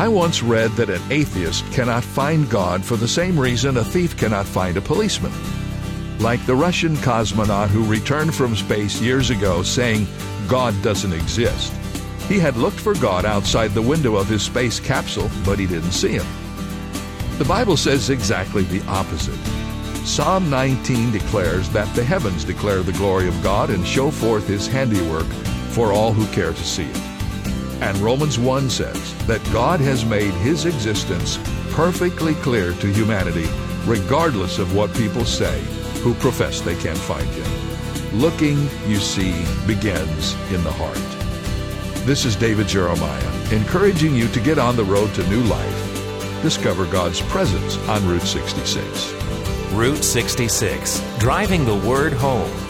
I once read that an atheist cannot find God for the same reason a thief cannot find a policeman. Like the Russian cosmonaut who returned from space years ago saying God doesn't exist. He had looked for God outside the window of his space capsule, but he didn't see him. The Bible says exactly the opposite. Psalm 19 declares that the heavens declare the glory of God and show forth his handiwork for all who care to see it. And Romans 1 says that God has made his existence perfectly clear to humanity, regardless of what people say who profess they can't find him. Looking, you see, begins in the heart. This is David Jeremiah, encouraging you to get on the road to new life. Discover God's presence on Route 66. Route 66, driving the word home.